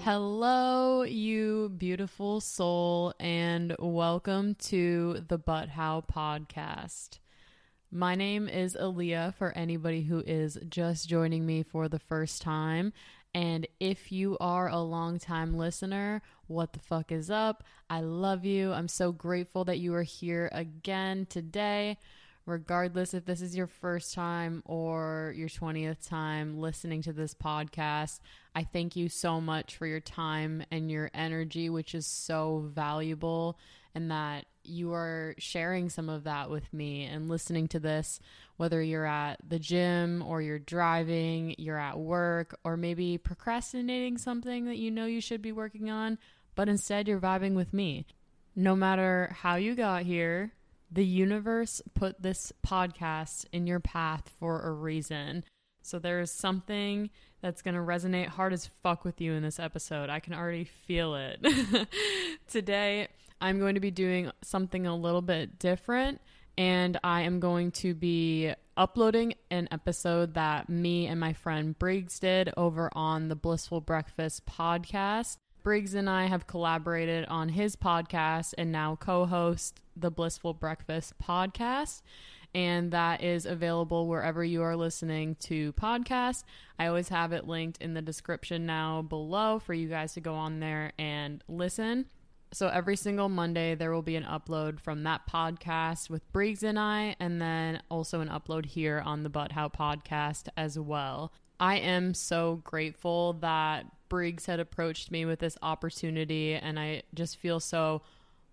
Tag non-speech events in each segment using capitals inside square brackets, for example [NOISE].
Hello, you beautiful soul, and welcome to the But How podcast. My name is Aaliyah for anybody who is just joining me for the first time. And if you are a long-time listener, what the fuck is up? I love you. I'm so grateful that you are here again today regardless if this is your first time or your 20th time listening to this podcast. I thank you so much for your time and your energy, which is so valuable, and that you are sharing some of that with me and listening to this, whether you're at the gym or you're driving, you're at work, or maybe procrastinating something that you know you should be working on, but instead you're vibing with me. No matter how you got here, the universe put this podcast in your path for a reason. So there's something that's going to resonate hard as fuck with you in this episode. I can already feel it. [LAUGHS] Today, I'm going to be doing something a little bit different, and I am going to be uploading an episode that me and my friend Briggs did over on the Blissful Breakfast podcast. Briggs and I have collaborated on his podcast and now co host the Blissful Breakfast podcast. And that is available wherever you are listening to podcasts. I always have it linked in the description now below for you guys to go on there and listen. So every single Monday, there will be an upload from that podcast with Briggs and I, and then also an upload here on the But How podcast as well. I am so grateful that Briggs had approached me with this opportunity, and I just feel so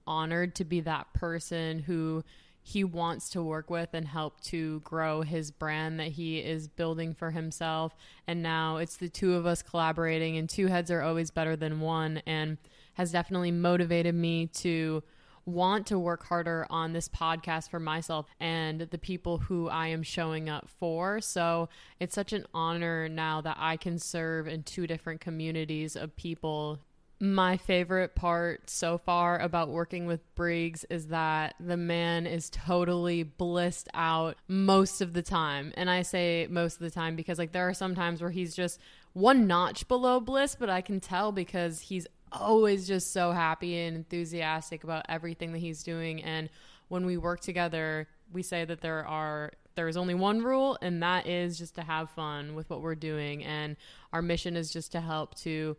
honored to be that person who he wants to work with and help to grow his brand that he is building for himself. And now it's the two of us collaborating, and two heads are always better than one, and has definitely motivated me to want to work harder on this podcast for myself and the people who I am showing up for. So it's such an honor now that I can serve in two different communities of people. My favorite part so far about working with Briggs is that the man is totally blissed out most of the time. And I say most of the time because, like, there are some times where he's just one notch below bliss, but I can tell because he's always just so happy and enthusiastic about everything that he's doing. And when we work together, we say that there are there is only one rule, and that is just to have fun with what we're doing. And our mission is just to help to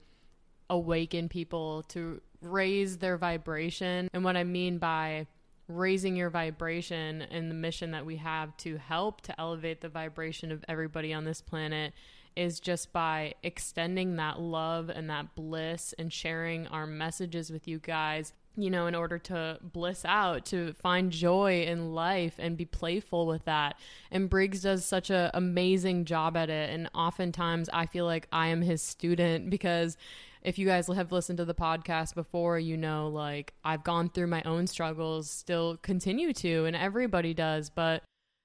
awaken people to raise their vibration. And what I mean by raising your vibration and the mission that we have to help to elevate the vibration of everybody on this planet is just by extending that love and that bliss and sharing our messages with you guys you know, in order to bliss out, to find joy in life and be playful with that. And Briggs does such an amazing job at it. And oftentimes I feel like I am his student [LAUGHS] because if you guys have listened to the podcast before, you know, like I've gone through my own struggles, still continue to, and everybody does. But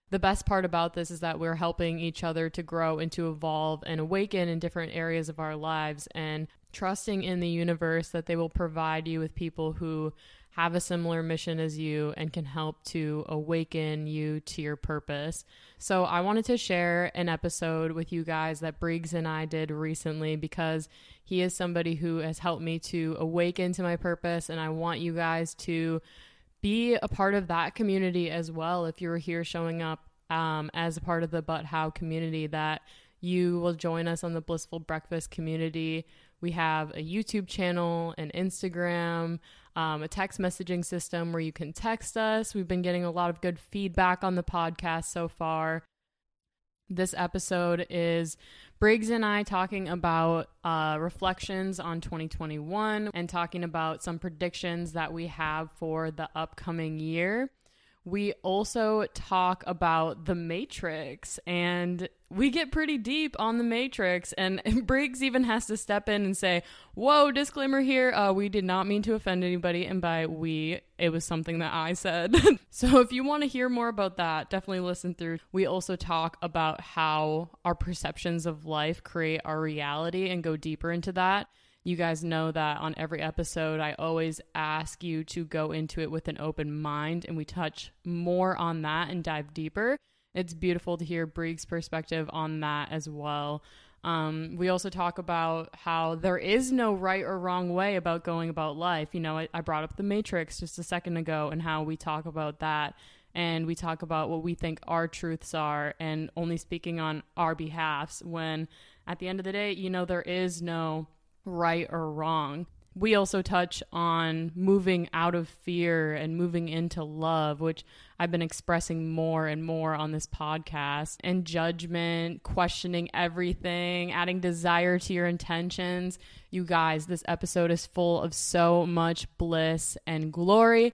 the best part about this is that we're helping each other to grow and to evolve and awaken in different areas of our lives and trusting in the universe that they will provide you with people who have a similar mission as you and can help to awaken you to your purpose. So, I wanted to share an episode with you guys that Briggs and I did recently because he is somebody who has helped me to awaken to my purpose, and I want you guys to be a part of that community as well. If you're here showing up um, as a part of the But How community, that you will join us on the Blissful Breakfast community. We have a YouTube channel, an Instagram, um, a text messaging system where you can text us. We've been getting a lot of good feedback on the podcast so far. This episode is Briggs and I talking about uh, reflections on 2021 and talking about some predictions that we have for the upcoming year. we also talk about the Matrix and we get pretty deep on the Matrix. And [LAUGHS] Briggs even has to step in and say, Whoa, disclaimer here. Uh, we did not mean to offend anybody. And by we, it was something that I said. [LAUGHS] so if you want to hear more about that, definitely listen through. We also talk about how our perceptions of life create our reality and go deeper into that. You guys know that on every episode, I always ask you to go into it with an open mind, and we touch more on that and dive deeper. It's beautiful to hear Briggs' perspective on that as well. Um, we also talk about how there is no right or wrong way about going about life. You know, I, I brought up the Matrix just a second ago and how we talk about that and we talk about what we think our truths are and only speaking on our behalfs when at the end of the day, you know, there is no right or wrong. We also touch on moving out of fear and moving into love, which I've been expressing more and more on this podcast, and judgment, questioning everything, adding desire to your intentions. You guys, this episode is full of so much bliss and glory.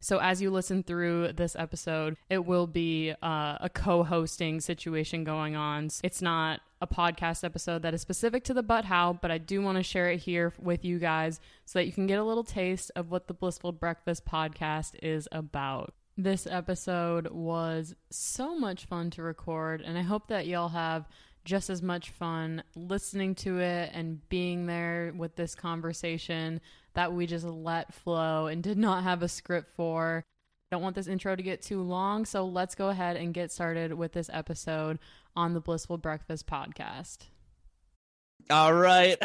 So, as you listen through this episode, it will be uh, a co hosting situation going on. It's not a podcast episode that is specific to the But How, but I do want to share it here with you guys so that you can get a little taste of what the Blissful Breakfast podcast is about. This episode was so much fun to record, and I hope that y'all have just as much fun listening to it and being there with this conversation that we just let flow and did not have a script for. Don't want this intro to get too long, so let's go ahead and get started with this episode on the Blissful Breakfast podcast. All right.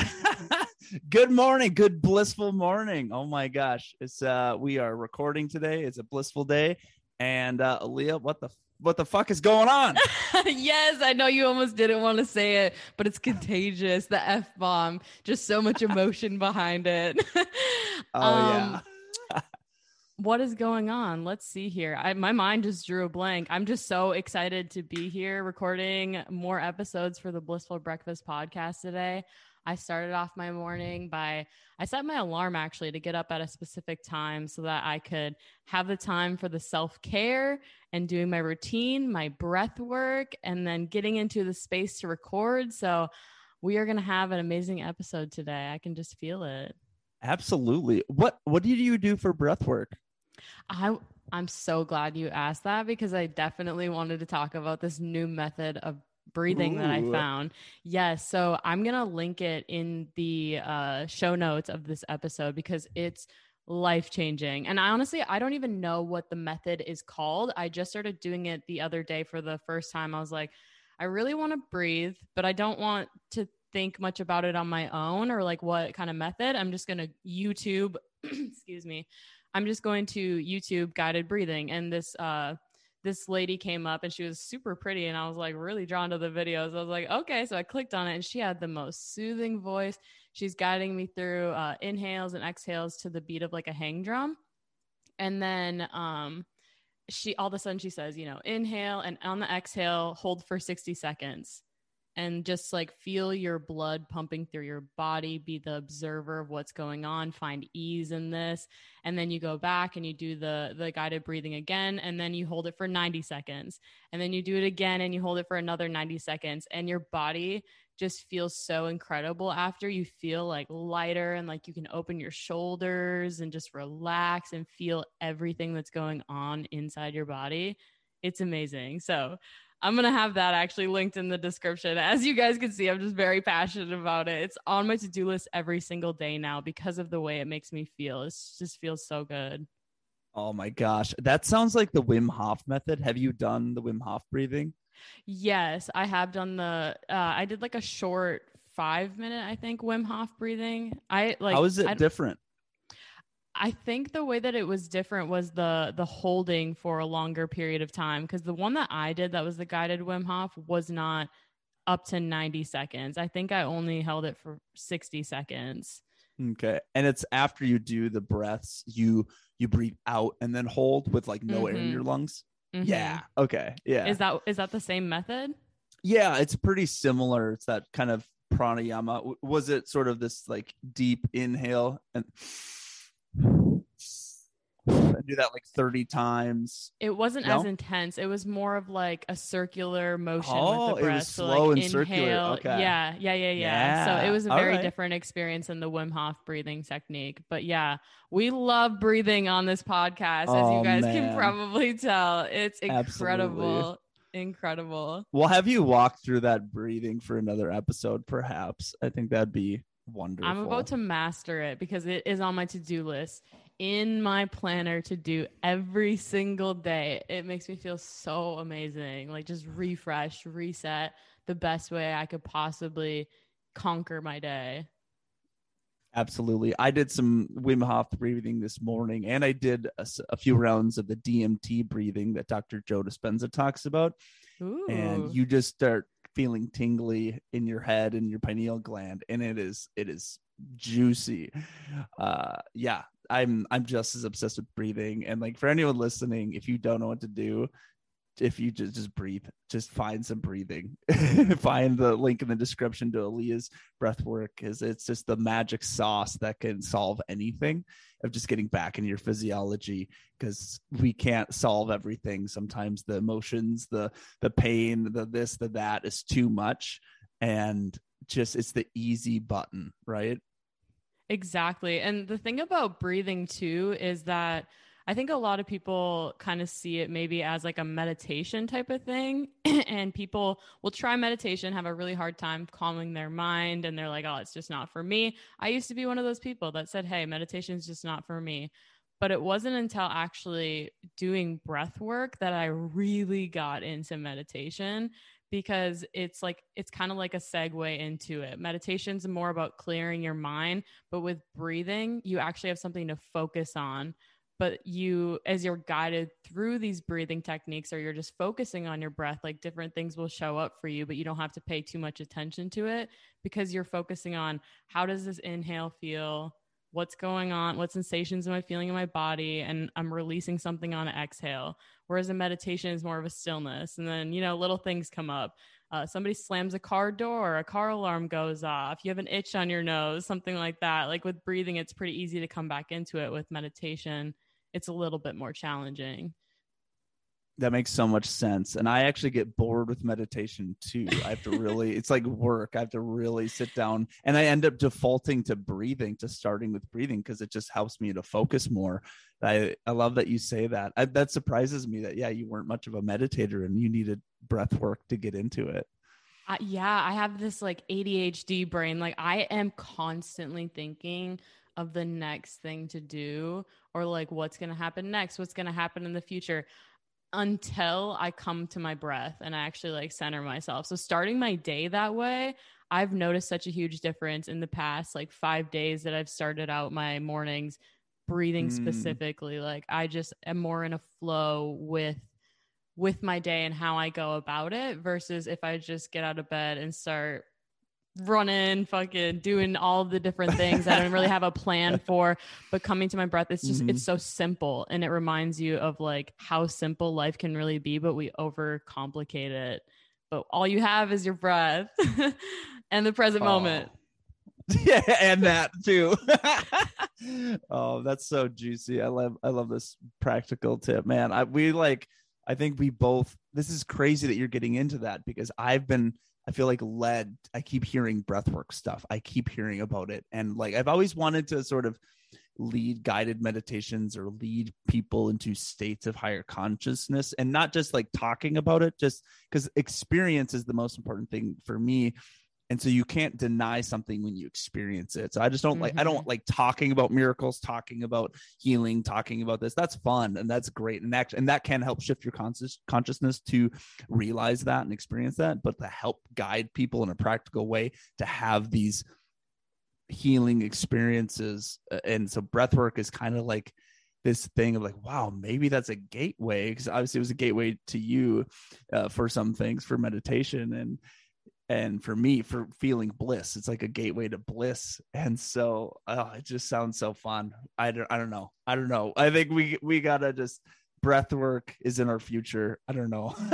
[LAUGHS] good morning. Good blissful morning. Oh my gosh. It's uh we are recording today. It's a blissful day. And uh Aaliyah, what the what the fuck is going on? [LAUGHS] yes, I know you almost didn't want to say it, but it's contagious. The F bomb, just so much [LAUGHS] emotion behind it. oh, um, yeah. What is going on? Let's see here. I, my mind just drew a blank. I'm just so excited to be here recording more episodes for the Blissful Breakfast podcast today. I started off my morning by I set my alarm actually to get up at a specific time so that I could have the time for the self care and doing my routine, my breath work, and then getting into the space to record. So we are going to have an amazing episode today. I can just feel it. Absolutely. What what did you do for breath work? I I'm so glad you asked that because I definitely wanted to talk about this new method of breathing Ooh. that I found. Yes. So I'm going to link it in the uh, show notes of this episode because it's life changing. And I honestly, I don't even know what the method is called. I just started doing it the other day for the first time. I was like, I really want to breathe, but I don't want to think much about it on my own or like what kind of method. I'm just going to YouTube, [CLEARS THROAT] excuse me. I'm just going to YouTube guided breathing. And this, uh, this lady came up and she was super pretty and I was like really drawn to the videos. I was like, okay. So I clicked on it and she had the most soothing voice. She's guiding me through uh, inhales and exhales to the beat of like a hang drum. And then um, she all of a sudden she says, you know, inhale and on the exhale, hold for 60 seconds and just like feel your blood pumping through your body, be the observer of what's going on, find ease in this. And then you go back and you do the the guided breathing again and then you hold it for 90 seconds. And then you do it again and you hold it for another 90 seconds and your body just feels so incredible after you feel like lighter and like you can open your shoulders and just relax and feel everything that's going on inside your body. It's amazing. So, I'm going to have that actually linked in the description. As you guys can see, I'm just very passionate about it. It's on my to do list every single day now because of the way it makes me feel. It just feels so good. Oh my gosh. That sounds like the Wim Hof method. Have you done the Wim Hof breathing? Yes, I have done the, uh, I did like a short five minute, I think, Wim Hof breathing. I like, how is it different? I think the way that it was different was the the holding for a longer period of time because the one that I did that was the guided Wim Hof was not up to 90 seconds. I think I only held it for 60 seconds. Okay. And it's after you do the breaths, you you breathe out and then hold with like no mm-hmm. air in your mm-hmm. lungs. Mm-hmm. Yeah. Okay. Yeah. Is that is that the same method? Yeah, it's pretty similar. It's that kind of pranayama. Was it sort of this like deep inhale and and do that like 30 times. It wasn't No? as intense. It was more of like a circular motion Oh, with it the was breath. so slow like and circular. inhale. Okay. Yeah, yeah, yeah, yeah, So it was a very Alright. different experience than the Wim Hof breathing technique. But yeah, we love breathing on this podcast, as Oh, you guys man. can probably tell. It's Absolutely. incredible. Incredible. We'll have you walk through that breathing for another episode, perhaps. I think that'd be wonderful. I'm about to master it because it is on my to do list in my planner to do every single day. It makes me feel so amazing. Like just refresh, reset the best way I could possibly conquer my day. Absolutely. I did some Wim Hof breathing this morning, and I did a few rounds of the DMT breathing that Dr. Joe Dispenza talks about. Ooh. And you just start feeling tingly in your head and your pineal gland, and it is it is juicy. Uh, yeah, I'm I'm just as obsessed with breathing. And like for anyone listening, if you don't know what to do, if you just just breathe, just find some breathing. Mm-hmm. [LAUGHS] find the link in the description to Aaliyah's breath work because it's just the magic sauce that can solve anything of just getting back in your physiology because we can't solve everything. Sometimes the emotions, the the pain, the this, the that is too much. And just it's the easy button, right? Exactly. And the thing about breathing too is that I think a lot of people kind of see it maybe as like a meditation type of thing. [LAUGHS] and people will try meditation, have a really hard time calming their mind, and they're like, oh, it's just not for me. I used to be one of those people that said, hey, meditation is just not for me. But it wasn't until actually doing breath work that I really got into meditation because it's like it's kind of like a segue into it. Meditation's more about clearing your mind, but with breathing, you actually have something to focus on. But you, as you're guided through these breathing techniques, or you're just focusing on your breath, like different things will show up for you, but you don't have to pay too much attention to it because you're focusing on how does this inhale feel? What's going on? What sensations am I feeling in my body? And I'm releasing something on an exhale. Whereas a meditation is more of a stillness. And then, you know, little things come up. Uh, somebody slams a car door, a car alarm goes off, you have an itch on your nose, something like that. Like with breathing, it's pretty easy to come back into it. With meditation, it's a little bit more challenging. That makes so much sense. And I actually get bored with meditation too. I have to really, [LAUGHS] it's like work. I have to really sit down and I end up defaulting to breathing, to starting with breathing because it just helps me to focus more. I, I love that you say that. I, that surprises me that, yeah, you weren't much of a meditator and you needed breath work to get into it. Uh, yeah, I have this like ADHD brain. Like I am constantly thinking of the next thing to do or like what's going to happen next, what's going to happen in the future until I come to my breath and I actually like center myself. So starting my day that way, I've noticed such a huge difference in the past like 5 days that I've started out my mornings breathing Mm. specifically. Like I just am more in a flow with with my day and how I go about it versus if I just get out of bed and start running, fucking doing all the different things I don't really have a plan [LAUGHS] for. But coming to my breath, it's just Mhm. it's so simple and it reminds you of like how simple life can really be, but we overcomplicate it. But all you have is your breath [LAUGHS] and the present moment. [LAUGHS] Yeah, and that too. oh, that's so juicy. I love I love this practical tip, man. I we like I think we both this is crazy that you're getting into that because I've been I feel like led. I keep hearing breathwork stuff. I keep hearing about it. And like I've always wanted to sort of lead guided meditations or lead people into states of higher consciousness and not just like talking about it, just because experience is the most important thing for me and so you can't deny something when you experience it. So i just don't like i don't like talking about miracles talking about healing talking about this. That's fun and that's great. And that and that can help shift your conscious consciousness to realize that and experience that but to help guide people in a practical way to have these healing experiences. And so breath work is kind of like this thing of like wow maybe that's a gateway because obviously it was a gateway to you uh, for some things for meditation. And and for me for feeling bliss it's like a gateway to bliss and so oh, it just sounds so fun i don't i don't know i don't know i think we we gotta just breath work is in our future i don't know [LAUGHS]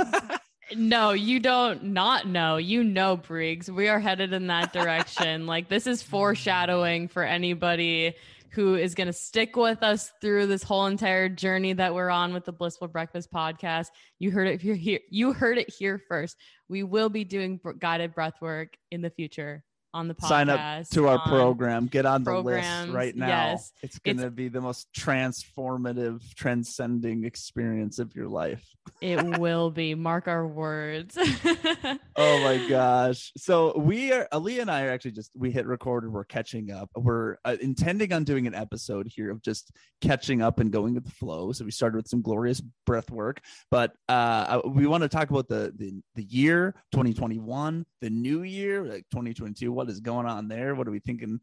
No, you don't not know. You know, Briggs. We are headed in that direction. like this is [LAUGHS] foreshadowing for anybody who is going to stick with us through this whole entire journey that we're on with the Blissful Breakfast podcast. You heard it here. You heard it here first. We will be doing guided breath work in the future on the podcast. Sign up to our program. Get on the list right now. Yes. It's going to be the most transformative, transcending experience of your life. it [LAUGHS] will be. Mark our words. [LAUGHS] oh my gosh. So we are, Ali and I are actually just, we hit record and we're catching up. We're uh, intending on doing an episode here of just catching up and going with the flow. So we started with some glorious breath work, but uh, we want to talk about the, the, the year 2021, the new year, like 2022. What is going on there? What are we thinking?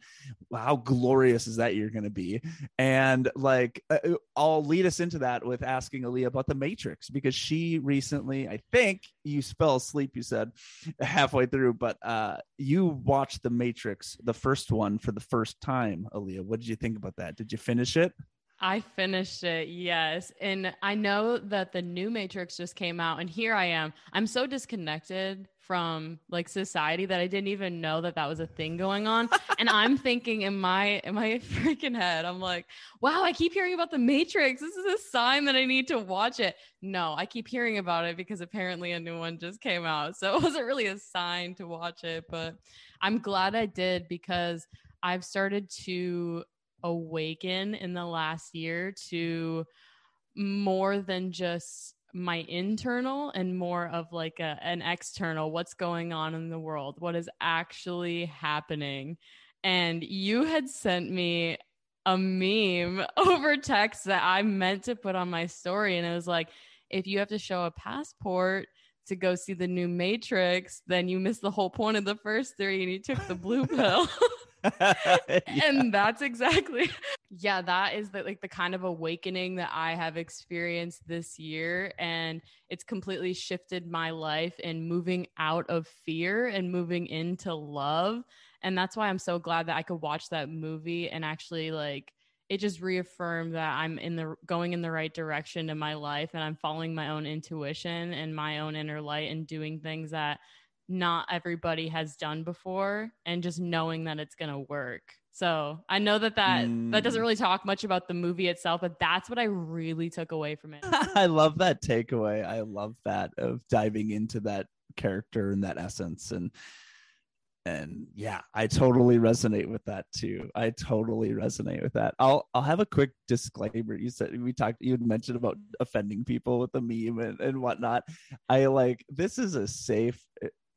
How glorious is that year going to be? And like, uh, uh, I'll lead us into that with asking Aaliyah about the Matrix because she recently, I think you fell asleep, you said [LAUGHS] halfway through, but uh, you watched the Matrix, the first one for the first time, Aaliyah. What did you think about that? Did you finish it? I finished it, yes. And I know that the new Matrix just came out, and here I am. I'm so disconnected from like society that I didn't even know that that was a thing going on. [LAUGHS] and I'm thinking in my in my [LAUGHS] freaking head, I'm like, wow, I keep hearing about the Matrix. This is a sign that I need to watch it. No, I keep hearing about it because apparently a new one just came out. So it wasn't really a sign to watch it, but I'm glad I did because I've started to awaken in the last year to more than just my internal and more of like a, an external what's going on in the world what is actually happening. And you had sent me a meme [LAUGHS] over text that i meant to put on my story. And it was like if you have to show a passport to go see the new matrix then you missed the whole point of the first three and you took the blue [LAUGHS] pill [LAUGHS] [LAUGHS] yeah. and that's exactly [LAUGHS] yeah that is the, like the kind of awakening that i have experienced this year and it's completely shifted my life in moving out of fear and moving into love and that's why i'm so glad that i could watch that movie and actually like it just reaffirmed that i'm in the going in the right direction in my life and i'm following my own intuition and my own inner light and doing things that not everybody has done before and just knowing that it's going to work. So I know that that, mm. that doesn't mm. really talk much about the movie itself, but that's what I really took away from it. [LAUGHS] I love that takeaway. I love that of diving into that character and that essence and and yeah i totally resonate with that too i totally resonate with that i'll i'll have a quick disclaimer you said we talked you had mentioned about offending people with the meme and, and whatnot i like this is a safe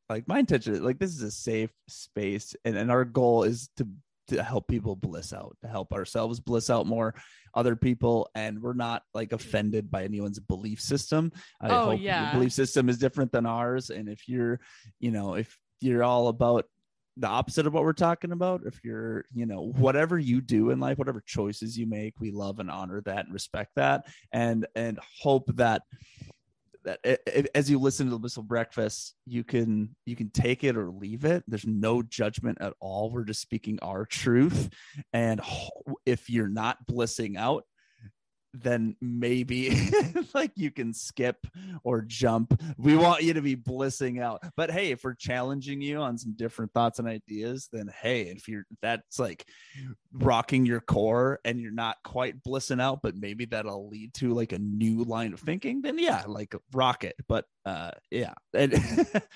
like my intention is like this is a safe space and, and our goal is to to help people bliss out to help ourselves bliss out more other people and we're not like offended by anyone's belief system i oh, hope yeah. your belief system is different than ours and if you're you know if you're all about the opposite of what we're talking about if you're you know whatever you do in life whatever choices you make we love and honor that and respect that and and hope that that as you listen to the Blissful Breakfast, you can you can take it or leave it. There's no judgment at all. We're just speaking our truth, and if you're not blissing out, then maybe [LAUGHS] like you can skip or jump. We want you to be blissing out. But hey, if we're challenging you on some different thoughts and ideas, then hey, if you're that's like rocking your core and you're not quite blissing out, but maybe that'll lead to like a new line of thinking, then yeah, like rock it. But uh yeah. [LAUGHS] And,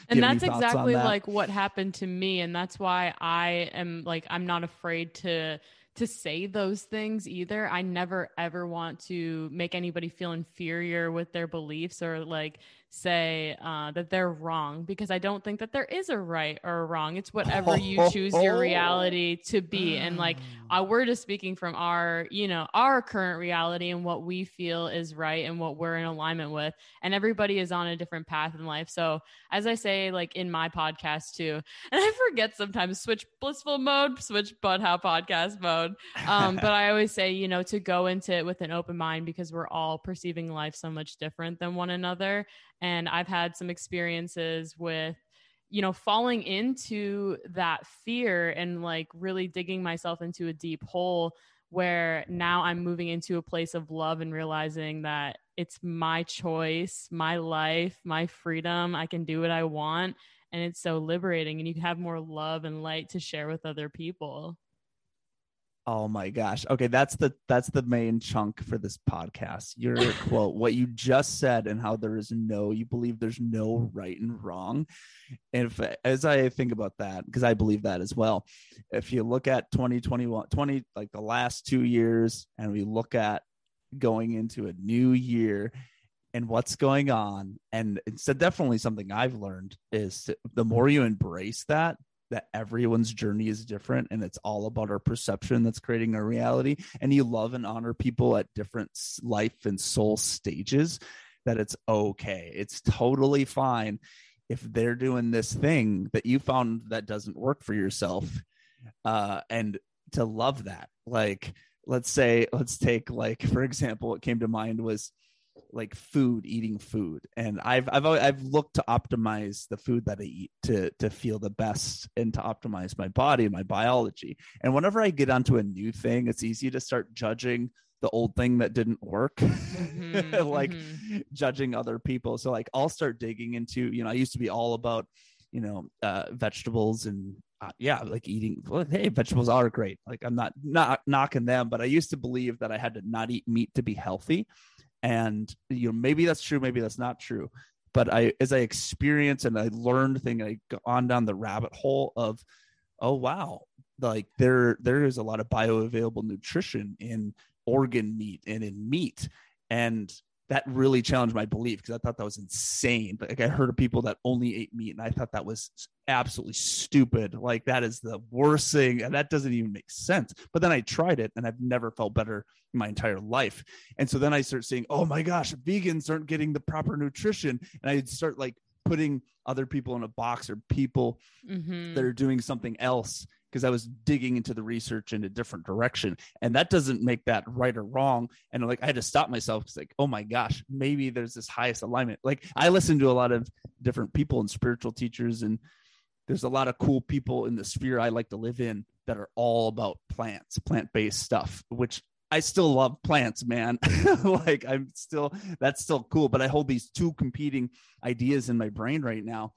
and that's exactly that? like what happened to me. And that's why I am like I'm not afraid to to say those things either. I never ever want to make anybody feel inferior with their beliefs or like say uh, that they're wrong because I don't think that there is a right or a wrong. It's [LAUGHS] whatever you choose your reality to be. And like uh, we're just speaking from our, you know, our current reality and what we feel is right and what we're in alignment with. And everybody is on a different path in life. So as I say, like in my podcast too, [LAUGHS] and I forget sometimes switch blissful mode, switch but how podcast mode. Um, but I always say, you know, to go into it with an open mind because we're all perceiving life so much different than one another and I've had some experiences with, you know, falling into that fear and like really digging myself into a deep hole where now I'm moving into a place of love and realizing that it's my choice, my life, my freedom. I can do what I want. And it's so liberating. And you have more love and light to share with other people. Oh my gosh. Okay, that's the that's the main chunk for this podcast. Your [LAUGHS] quote, what you just said, and how there is no, you believe there's no right and wrong. And if as I think about that, because I believe that as well, if you look at 2021, 20, like the last two years, and we look at going into a new year and what's going on, and it's definitely something I've learned is the more you embrace that, that everyone's journey is different and it's all about our perception that's creating our reality. And you love and honor people at different life and soul stages that it's okay. It's totally fine if they're doing this thing that you found that doesn't work for yourself uh and to love that. Like let's say let's take like for example what came to mind was like food eating food. And i've i've i've looked to optimize the food that i eat to to feel the best and to optimize my body my biology. And whenever i get onto a new thing it's easy to start judging the old thing that didn't work. Mm-hmm, [LAUGHS] like mm-hmm. judging other people. So like i'll start digging into you know i used to be all about you know uh vegetables and uh, yeah like eating well, hey vegetables are great. Like i'm not not knocking them but i used to believe that i had to not eat meat to be healthy and you know maybe that's true maybe that's not true. But i as i experience and i learned thing i go on down the rabbit hole of oh wow like there there is a lot of bioavailable nutrition in organ meat and in meat. And that really challenged my belief because I thought that was insane. But like I heard of people that only ate meat, and I thought that was absolutely stupid. Like that is the worst thing, and that doesn't even make sense. But then I tried it, and I've never felt better in my entire life. And so then I start saying, "Oh my gosh, vegans aren't getting the proper nutrition," and I'd start like putting other people in a box or people mm-hmm. that are doing something else because I was digging into the research in a different direction. And that doesn't make that right or wrong. And like I had to stop myself because like, oh my gosh, maybe there's this highest alignment. Like I listen to a lot of different people and spiritual teachers, and there's a lot of cool people in the sphere I like to live in that are all about plants, plant-based stuff, which I still love plants, man. [LAUGHS] like I'm still that's still cool, but I hold these two competing ideas in my brain right now.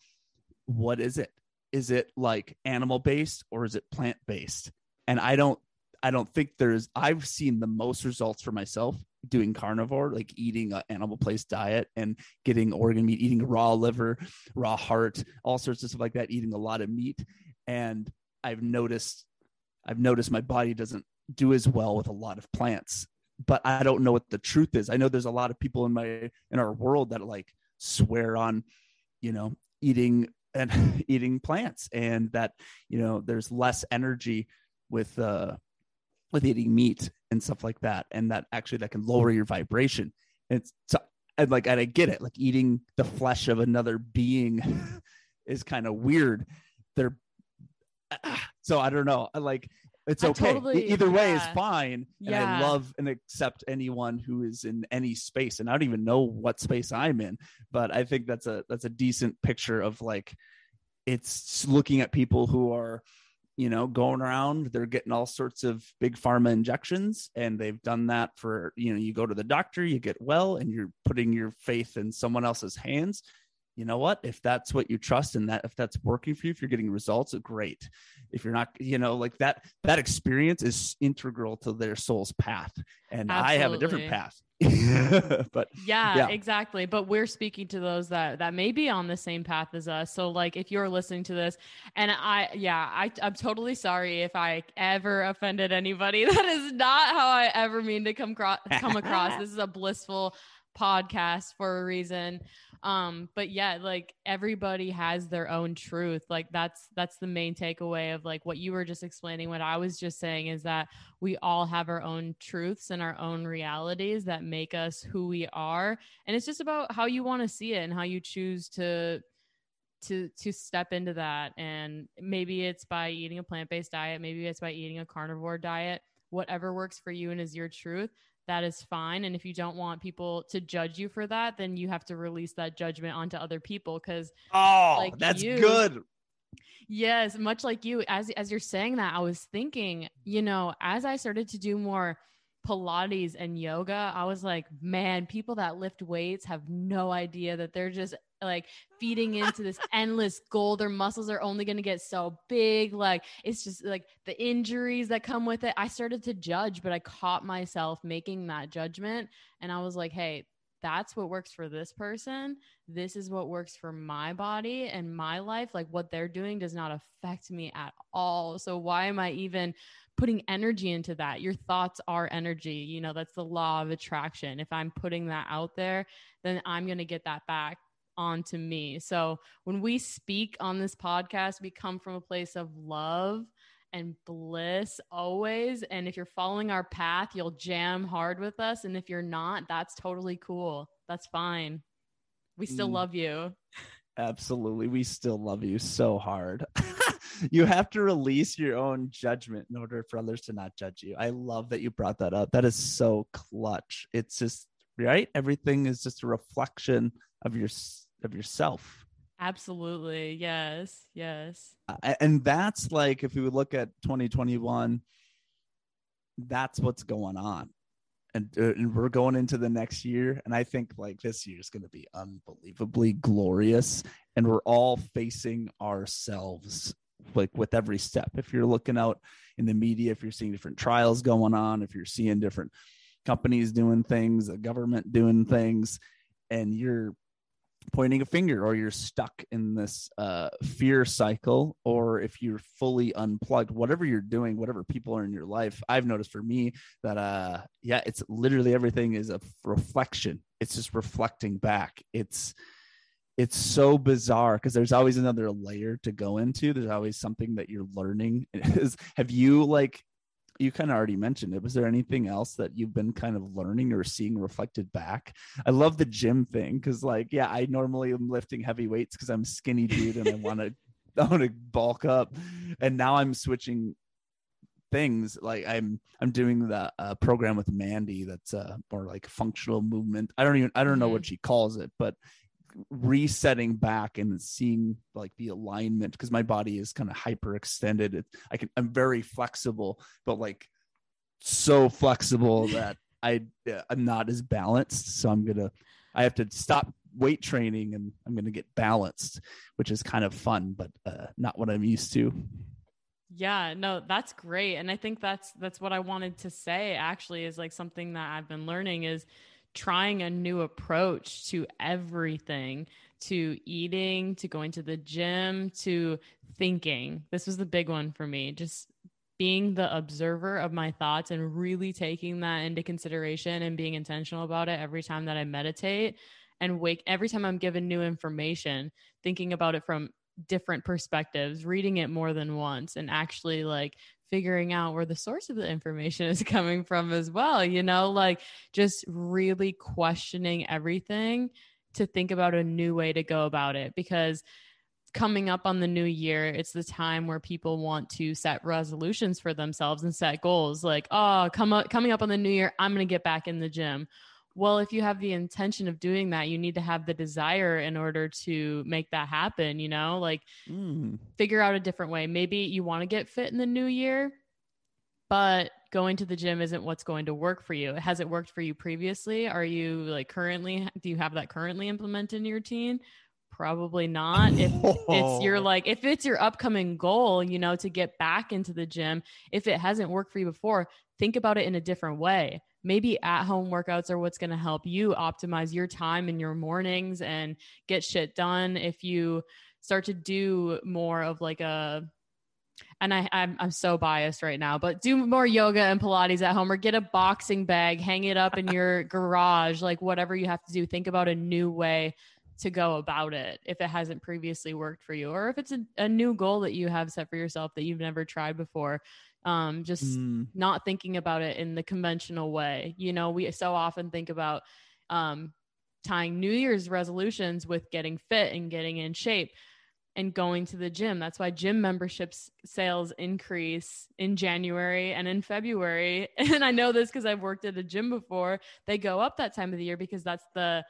What is it? Is it like animal based or is it plant based? And I don't I don't think there's I've seen the most results for myself doing carnivore, like eating an animal based diet and getting organ meat, eating raw liver, raw heart, all sorts of stuff like that, eating a lot of meat. And I've noticed I've noticed my body doesn't do as well with a lot of plants. But I don't know what the truth is. I know there's a lot of people in my in our world that like swear on, you know, eating and [LAUGHS] eating plants and that you know there's less energy with uh with eating meat and stuff like that and that actually that can lower your vibration. And so and like and i get it like eating the flesh of another being [LAUGHS] is kind of weird. They're so i don't know like it's okay. Totally, Either way yeah. is fine. And yeah. I love and accept anyone who is in any space. And I don't even know what space I'm in, but I think that's a that's a decent picture of like it's looking at people who are you know going around they're getting all sorts of big pharma injections and they've done that for you know you go to the doctor you get well and you're putting your faith in someone else's hands you know what? If that's what you trust and that if that's working for you if you're getting results great. If you're not you know like that that experience is integral to their soul's path. And Absolutely. i have a different path. [LAUGHS] But yeah, yeah, exactly. But we're speaking to those that that may be on the same path as us. So like if you're listening to this and i yeah I, i'm totally sorry if i ever offended anybody. [LAUGHS] That is not how i ever mean to come across come across. [LAUGHS] This is a blissful podcast for a reason um but yeah like everybody has their own truth. Like that's that's the main takeaway of like what you were just explaining what i was just saying is that we all have our own truths and our own realities that make us who we are. And it's just about how you want to see it and how you choose to to to step into that. And maybe it's by eating a plant-based diet maybe it's by eating a carnivore diet whatever works for you and is your truth that is fine. And if you don't want people to judge you for that, then you have to release that judgment onto other people. Cause oh, like that's you, good. Yes, much like you, as as you're saying that, I was thinking, you know, as I started to do more Pilates and yoga, I was like, man, people that lift weights have no idea that they're just like feeding into this endless goal. Their muscles are only going to get so big. Like it's just like the injuries that come with it. I started to judge, but I caught myself making that judgment. And I was like, hey, that's what works for this person. This is what works for my body and my life. Like what they're doing does not affect me at all. So why am I even putting energy into that? Your thoughts are energy. You know, that's the law of attraction. If I'm putting that out there, then I'm going to get that back onto me. So when we speak on this podcast, we come from a place of love and bliss always. And if you're following our path, you'll jam hard with us. And if you're not, that's totally cool. That's fine. We still mm. love you. Absolutely. We still love you so hard. [LAUGHS] you have to release your own judgment in order for others to not judge you. I love that you brought that up. That is so clutch. It's just right. Everything is just a reflection of your of yourself. Absolutely. Yes. Yes. And that's like if we would look at 2021, that's what's going on. And, uh, and we're going into the next year. And I think like this year is going to be unbelievably glorious. And we're all facing ourselves like with every step. If you're looking out in the media, if you're seeing different trials going on, if you're seeing different companies doing things, the government doing things, and you're pointing a finger or you're stuck in this uh, fear cycle or if you're fully unplugged whatever you're doing whatever people are in your life i've noticed for me that uh yeah it's literally everything is a reflection. It's just reflecting back. It's it's so bizarre because there's always another layer to go into. There's always something that you're learning. [LAUGHS] Is have you like you kind of already mentioned it. Was there anything else that you've been kind of learning or seeing reflected back? I love the gym thing because, like, yeah, I normally am lifting heavy weights because I'm skinny dude and I want to, [LAUGHS] I want to bulk up, and now I'm switching things. Like I'm, I'm doing the uh, program with Mandy that's uh, more like functional movement. I don't even, I don't know what mm-hmm. she calls it, but resetting back and seeing like the alignment because my body is kind of hyper extended i can i'm very flexible but like so flexible [LAUGHS] that i uh, i'm not as balanced. So i'm gonna i have to stop weight training and i'm gonna get balanced which is kind of fun but uh, not what i'm used to. Yeah, no, that's great. And I think that's that's what I wanted to say actually is like something that I've been learning is trying a new approach to everything to eating, to going to the gym, to thinking. This was the big one for me. Just being the observer of my thoughts and really taking that into consideration and being intentional about it every time that I meditate and wake every time I'm given new information, thinking about it from different perspectives, reading it more than once and actually like figuring out where the source of the information is [LAUGHS] coming from as well, you know, like just really questioning everything to think about a new way to go about it. Because coming up on the new year, it's the time where people want to set resolutions for themselves and set goals like, oh, come up, coming up on the new year, I'm going to get back in the gym well, if you have the intention of doing that, you need to have the desire in order to make that happen, you know, like mm. figure out a different way. Maybe you want to get fit in the new year, but going to the gym isn't what's going to work for you. Has it worked for you previously? Are you like currently, do you have that currently implemented in your routine? Probably not. If it's your [LAUGHS] like, if it's your upcoming goal, you know, to get back into the gym, if it hasn't worked for you before, think about it in a different way maybe at home workouts are what's going to help you optimize your time in your mornings and get shit done if you start to do more of like a and I, I'm, I'm so biased right now, but do more yoga and Pilates at home or get a boxing bag, hang it up in your [LAUGHS] garage, like whatever you have to do. Think about a new way to go about it if it hasn't previously worked for you, or if it's a, a new goal that you have set for yourself that you've never tried before um, just mm. not thinking about it in the conventional way. You know, we so often think about um, tying New Year's resolutions with getting fit and getting in shape and going to the gym. That's why gym memberships sales increase in January and in February. [LAUGHS] And I know this because I've worked at a gym before. They go up that time of the year because that's the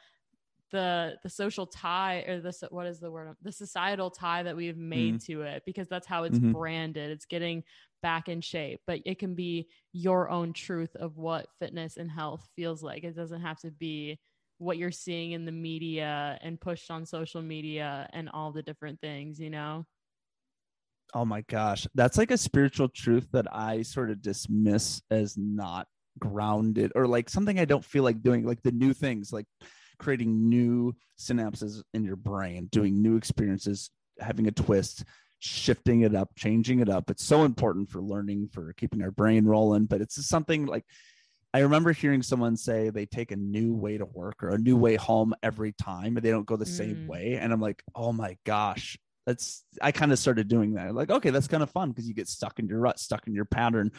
the the social tie or the what is the word the societal tie that we've made mm. to it because that's how it's mm-hmm. branded it's getting back in shape but it can be your own truth of what fitness and health feels like it doesn't have to be what you're seeing in the media and pushed on social media and all the different things, you know? Oh my gosh. That's like a spiritual truth that I sort of dismiss as not grounded or like something I don't feel like doing, like the new things, like creating new synapses in your brain, doing new experiences, having a twist, shifting it up, changing it up. It's so important for learning, for keeping our brain rolling. But it's just something like I remember hearing someone say they take a new way to work or a new way home every time, but they don't go the mm. same way. And I'm like, oh my gosh, that's I kind of started doing that. Like, okay, that's kind of fun because you get stuck in your rut, stuck in your pattern,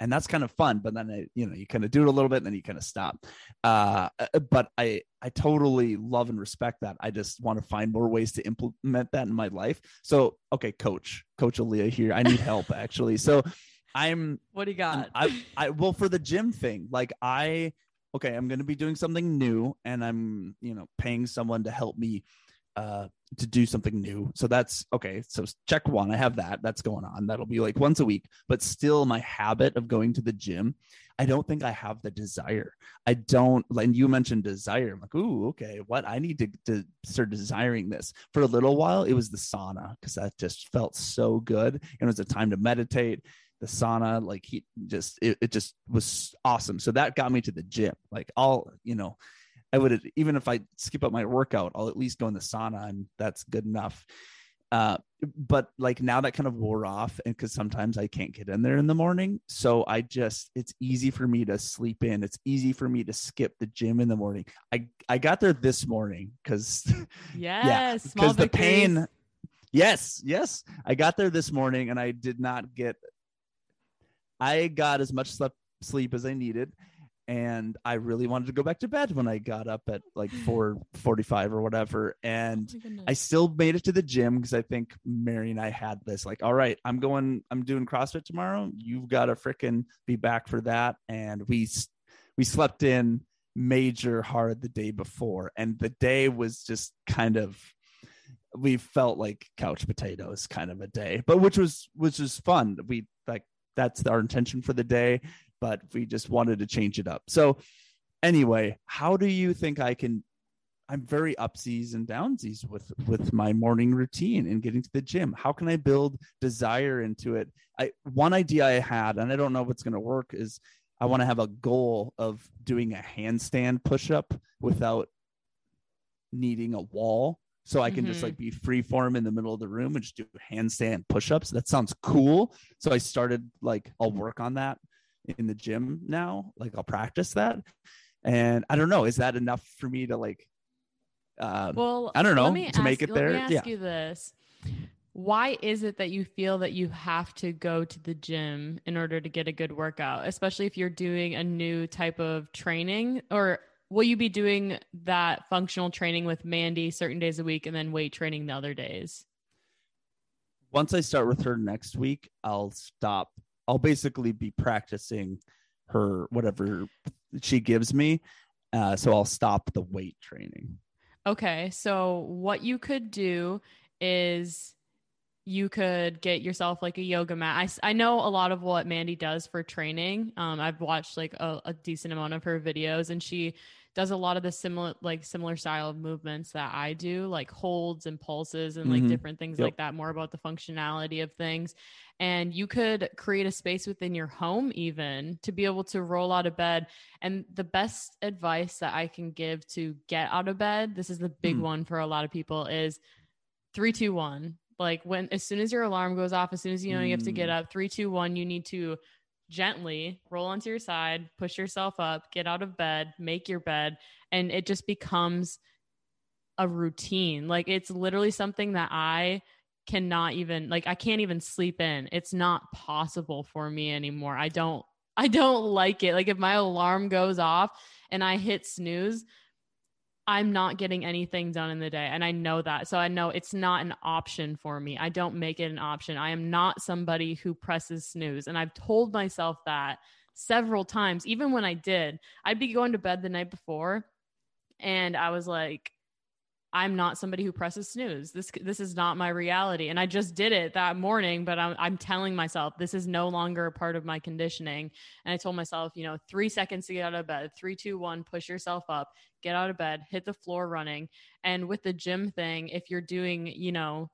and that's kind of fun. But then I, you know, you kind of do it a little bit, and then you kind of stop. Uh, uh, but I I totally love and respect that. I just want to find more ways to implement that in my life. So, okay, coach, Coach Aaliyah here. I need help [LAUGHS] actually. So, I'm. What do you got? I I well for the gym thing, like I okay, I'm going to be doing something new, and I'm you know paying someone to help me uh to do something new. So that's okay. So check one, I have that. That's going on. That'll be like once a week, but still my habit of going to the gym. I don't think I have the desire. I don't, and you mentioned desire. I'm like, ooh, okay, what? I need to, to start desiring this. For a little while, it was the sauna because that just felt so good. And it was a time to meditate. The sauna, like he just, it, it just was awesome. So that got me to the gym. Like, all, you know, I would even if I skip up my workout, I'll at least go in the sauna and that's good enough. Uh, but like now that kind of wore off and because sometimes I can't get in there in the morning. So I just it's easy for me to sleep in. It's easy for me to skip the gym in the morning. I I got there this morning because [LAUGHS] yes, yeah, because the pain. Yes, yes. I got there this morning and I did not get I got as much sleep sleep as I needed and I really wanted to go back to bed when I got up at like [SIGHS] 4:45 or whatever and oh I still made it to the gym because I think Mary and I had this like all right I'm going I'm doing CrossFit tomorrow. You've got to freaking be back for that and we we slept in major hard the day before and the day was just kind of we felt like couch potatoes kind of a day but which was which was fun. We like that's our intention for the day but we just wanted to change it up. So, anyway, how do you think I can? I'm very upsies and downsies with with my morning routine and getting to the gym. How can I build desire into it? I one idea I had, and I don't know if it's going to work, is I want to have a goal of doing a handstand push up without needing a wall so I can mm-hmm. just like be free form in the middle of the room and just do handstand push-ups. That sounds cool. So I started like I'll work on that in the gym now. Like I'll practice that. And I don't know, is that enough for me to like uh well I don't know to ask, make it there? Yeah. Let me ask yeah. you this. Why is it that you feel that you have to go to the gym in order to get a good workout, especially if you're doing a new type of training? Or will you be doing that functional training with Mandy certain days a week and then weight training the other days? Once I start with her next week, I'll stop I'll basically be practicing her whatever she gives me. Uh, so I'll stop the weight training. Okay. So what you could do is you could get yourself like a yoga mat. I, I know a lot of what Mandy does for training. Um, I've watched like a, a decent amount of her videos and she does a lot of the similar like similar style of movements that I do, like holds and pulses and like mm-hmm. different things yep. like that, more about the functionality of things. And you could create a space within your home even to be able to roll out of bed. And the best advice that I can give to get out of bed, this is the big mm. one for a lot of people, is three, two, one. Like when as soon as your alarm goes off, as soon as you know mm. you have to get mm. up, three, two, one, you need to gently roll onto your side, push yourself up, get out of bed, make your bed, and it just becomes a routine. Like it's literally something that I cannot even like I can't even sleep in. It's not possible for me anymore. I don't I don't like it. Like if my alarm goes off and I hit snooze, I'm not getting anything done in the day. And I know that. So I know it's not an option for me. I don't make it an option. I am not somebody who presses snooze. And I've told myself that several times, even when I did. I'd be going to bed the night before and I was like, I'm not somebody who presses snooze. This this is not my reality. And I just did it that morning, but I'm I'm telling myself this is no longer a part of my conditioning. And I told myself, you know, three seconds to get out of bed. Three, two, one, push yourself up, get out of bed, hit the floor running. And with the gym thing, if you're doing, you know,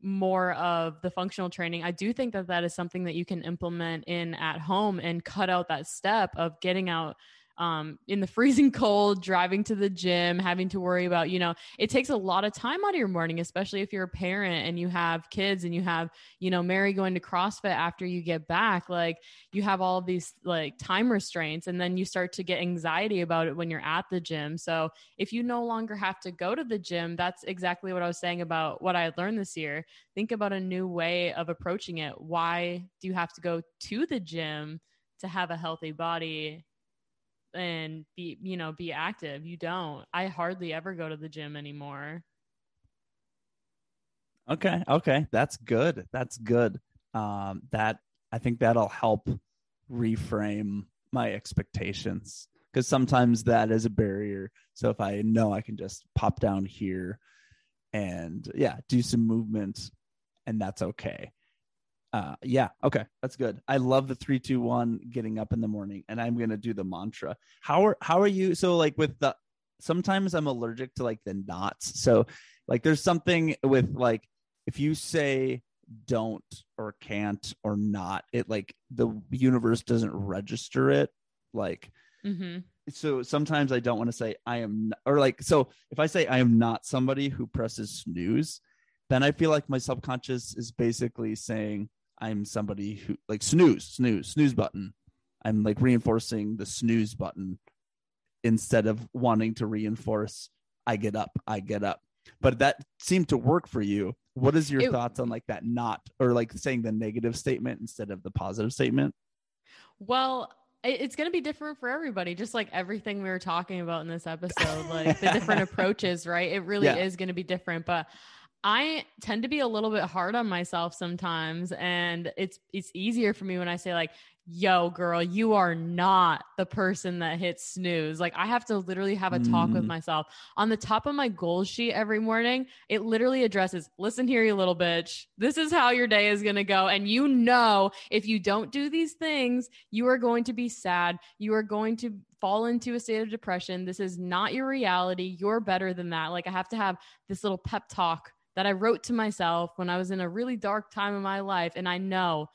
more of the functional training, I do think that that is something that you can implement in at home and cut out that step of getting out um, in the freezing [LAUGHS] cold, driving to the gym, having to worry about, you know, it takes a lot of time out of your morning, especially if you're a parent and you have kids and you have, you know, Mary going to CrossFit after you get back. Like you have all these like time restraints and then you start to get anxiety about it when you're at the gym. So if you no longer have to go to the gym, that's exactly what I was saying about what I learned this year. Think about a new way of approaching it. Why do you have to go to the gym? to have a healthy body and be you know be active. You don't. I hardly ever go to the gym anymore. Okay okay. That's good. That's good. Um that i think that'll help reframe my expectations because sometimes that is a barrier. So if i know i can just pop down here and yeah do some movement and that's okay uh yeah okay that's good i love the three two one getting up in the morning and i'm gonna do the mantra how are how are you so like with the sometimes i'm allergic to like the knots so like there's something with like if you say don't or can't or not it like the universe doesn't register it like mm-hmm. so sometimes i don't want to say i am or like so if i say i am not somebody who presses snooze then i feel like my subconscious is basically saying I'm somebody who like snooze, snooze, snooze button. I'm like reinforcing the snooze button instead of wanting to reinforce I get up, I get up. But that seemed to work for you. What is your it, thoughts on like that not or like saying the negative statement instead of the positive statement? Well, it's going to be different for everybody just like everything we were talking about in this episode like the different [LAUGHS] approaches right it really yeah. is going to be different but I tend to be a little bit hard on myself sometimes and it's it's easier for me when I say like yo girl you are not the person that hits snooze. Like I have to literally have a talk mm. with myself. On the top of my goal sheet every morning it literally addresses listen here you little bitch. This is how your day is going to go and you know if you don't do these things you are going to be sad. You are going to fall into a state of depression. This is not your reality. You're better than that. Like I have to have this little pep talk that I wrote to myself when I was in a really dark time in my life. And I know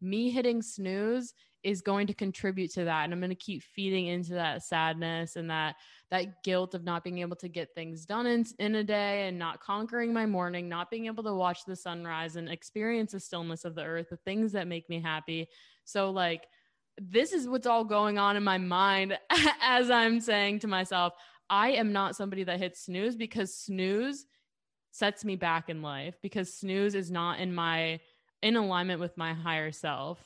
me hitting snooze is going to contribute to that. And I'm going to keep feeding into that sadness and that that guilt of not being able to get things done in, in a day and not conquering my morning, not being able to watch the sunrise and experience the stillness of the earth, the things that make me happy. So like this is what's all going on in my mind [LAUGHS] as I'm saying to myself, I am not somebody that hits snooze because snooze sets me back in life because snooze is not in my in alignment with my higher self.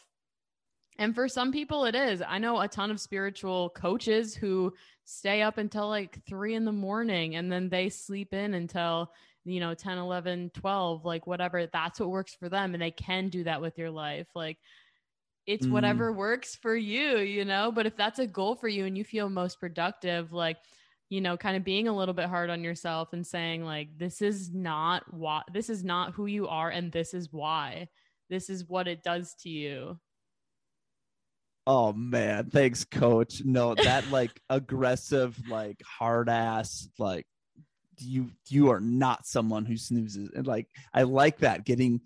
And for some people it is. I know a ton of spiritual coaches who stay up until like 3 in the morning and then they sleep in until you know 10 11 12 like whatever that's what works for them and they can do that with your life like it's mm. whatever works for you you know but if that's a goal for you and you feel most productive like you know, kind of being a little bit hard on yourself and saying like this is not what this is not who you are and this is why. This is what it does to you. Oh man, thanks coach. No, that like [LAUGHS] aggressive like hard ass like you you are not someone who snoozes. And like I like that getting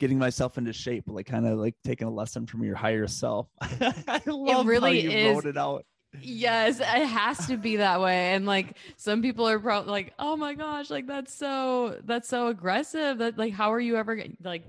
getting myself into shape, like kind of like taking a lesson from your higher self. [LAUGHS] I love it really how you is, wrote it out. Yes, it has to be that way. And like some people are probably like, "Oh my gosh, like that's so that's so aggressive. That like how are you ever like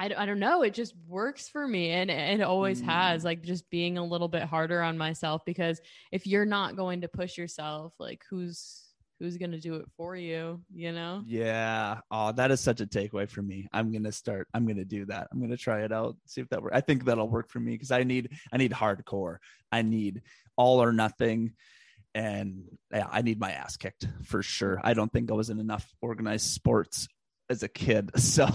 I, I don't know, it just works for me and, and it always mm. has like just being a little bit harder on myself because if you're not going to push yourself, like who's who's going to do it for you, you know? Yeah. Oh, that is such a takeaway for me. I'm going to start I'm going to do that. I'm going to try it out, see if that works. I think that'll work for me because I need I need hardcore. I need all or nothing and yeah, I need my ass kicked for sure. I don't think I was in enough organized sports as a kid. [LAUGHS] So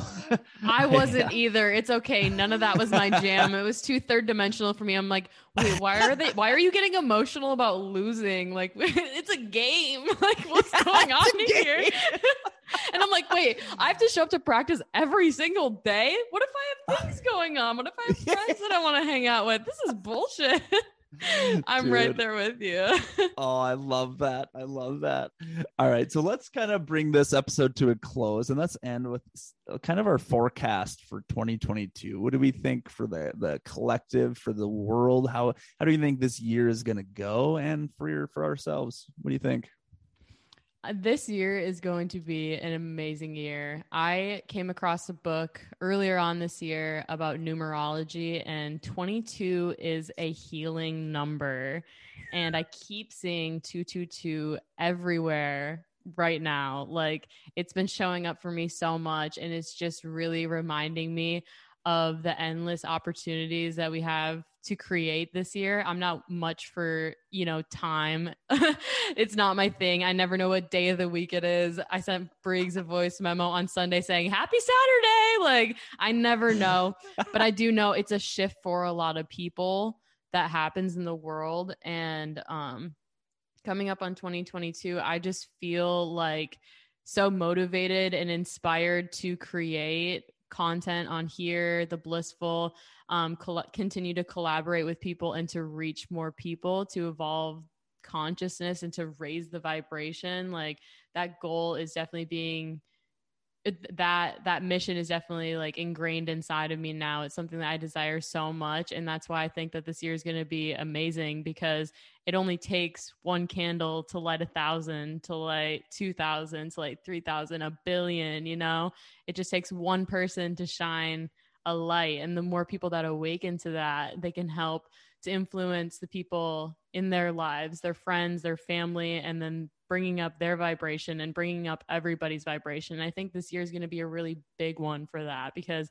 I [LAUGHS] wasn't yeah. either. It's okay. None of that was my jam. It was too third dimensional for me. I'm like, wait, why are they why are you getting emotional about losing? Like [LAUGHS] it's a game. Like what's going on here? and I'm like, wait, I have to show up to practice every single day? What if I have uh, things going on? What if I have friends that I want to hang out with? This is bullshit. [LAUGHS] I'm Dude. right there with you. [LAUGHS] oh, I love that. I love that. All right. So let's kind of bring this episode to a close and let's end with uh, kind of our forecast for 2022. What do we think for the the collective, for the world? How how do you think this year is going to go and for your, for ourselves? What do you think? Uh, this year is going to be an amazing year. I came across a book earlier on this year about numerology, and 22 is a healing number. And I keep seeing 222 everywhere right now. Like it's been showing up for me so much, and it's just really reminding me of the endless opportunities that we have to create this year. I'm not much for, you know, time. [LAUGHS] it's not my thing. I never know what day of the week it is. I sent Briggs a voice memo on Sunday saying, Happy Saturday. Like, I never know, but I do know it's a shift for a lot of people that happens in the world. And um, coming up on 2022, I just feel like so motivated and inspired to create content on here, the blissful, um, continue to collaborate with people and to reach more people to evolve consciousness and to raise the vibration. Like that goal is definitely being that that mission is definitely like ingrained inside of me now. It's something that i desire so much and that's why i think that this year is going to be amazing because it only takes one candle to light a thousand to light two thousand to light three thousand a billion you know? It just takes one person to shine a light and the more people that awaken to that they can help to influence the people in their lives their friends their family and then bringing up their vibration and bringing up everybody's vibration. And I think this year is going to be a really big one for that because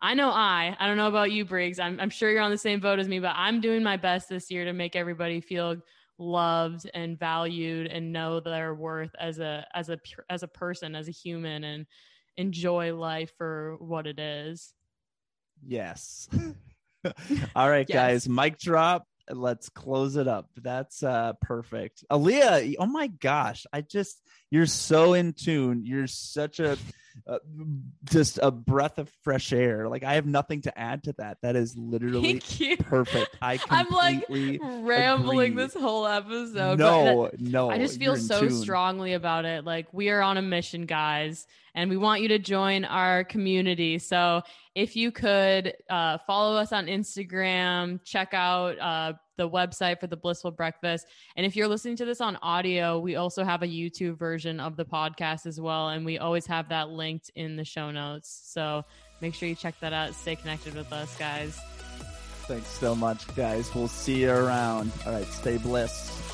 I know I, I don't know about you, Briggs. I'm, I'm sure you're on the same boat as me, but I'm doing my best this year to make everybody feel loved and valued and know their worth as a as a as a person as a human and enjoy life for what it is yes [LAUGHS] all right yes. guys mic drop let's close it up. That's uh perfect. Aaliyah, oh my gosh, I just you're so in tune. You're such a uh, just a breath of fresh air. Like I have nothing to add to that. That is literally perfect. I [LAUGHS] I'm like rambling agree. this whole episode. No, no. I just feel so strongly about it. Like we are on a mission, guys, and we want you to join our community. So if you could uh, follow us on Instagram, check out uh, the website for the Blissful Breakfast. And if you're listening to this on audio, we also have a YouTube version of the podcast as well. And we always have that linked in the show notes. So make sure you check that out. Stay connected with us, guys. Thanks so much, guys. We'll see you around. All right, stay blessed.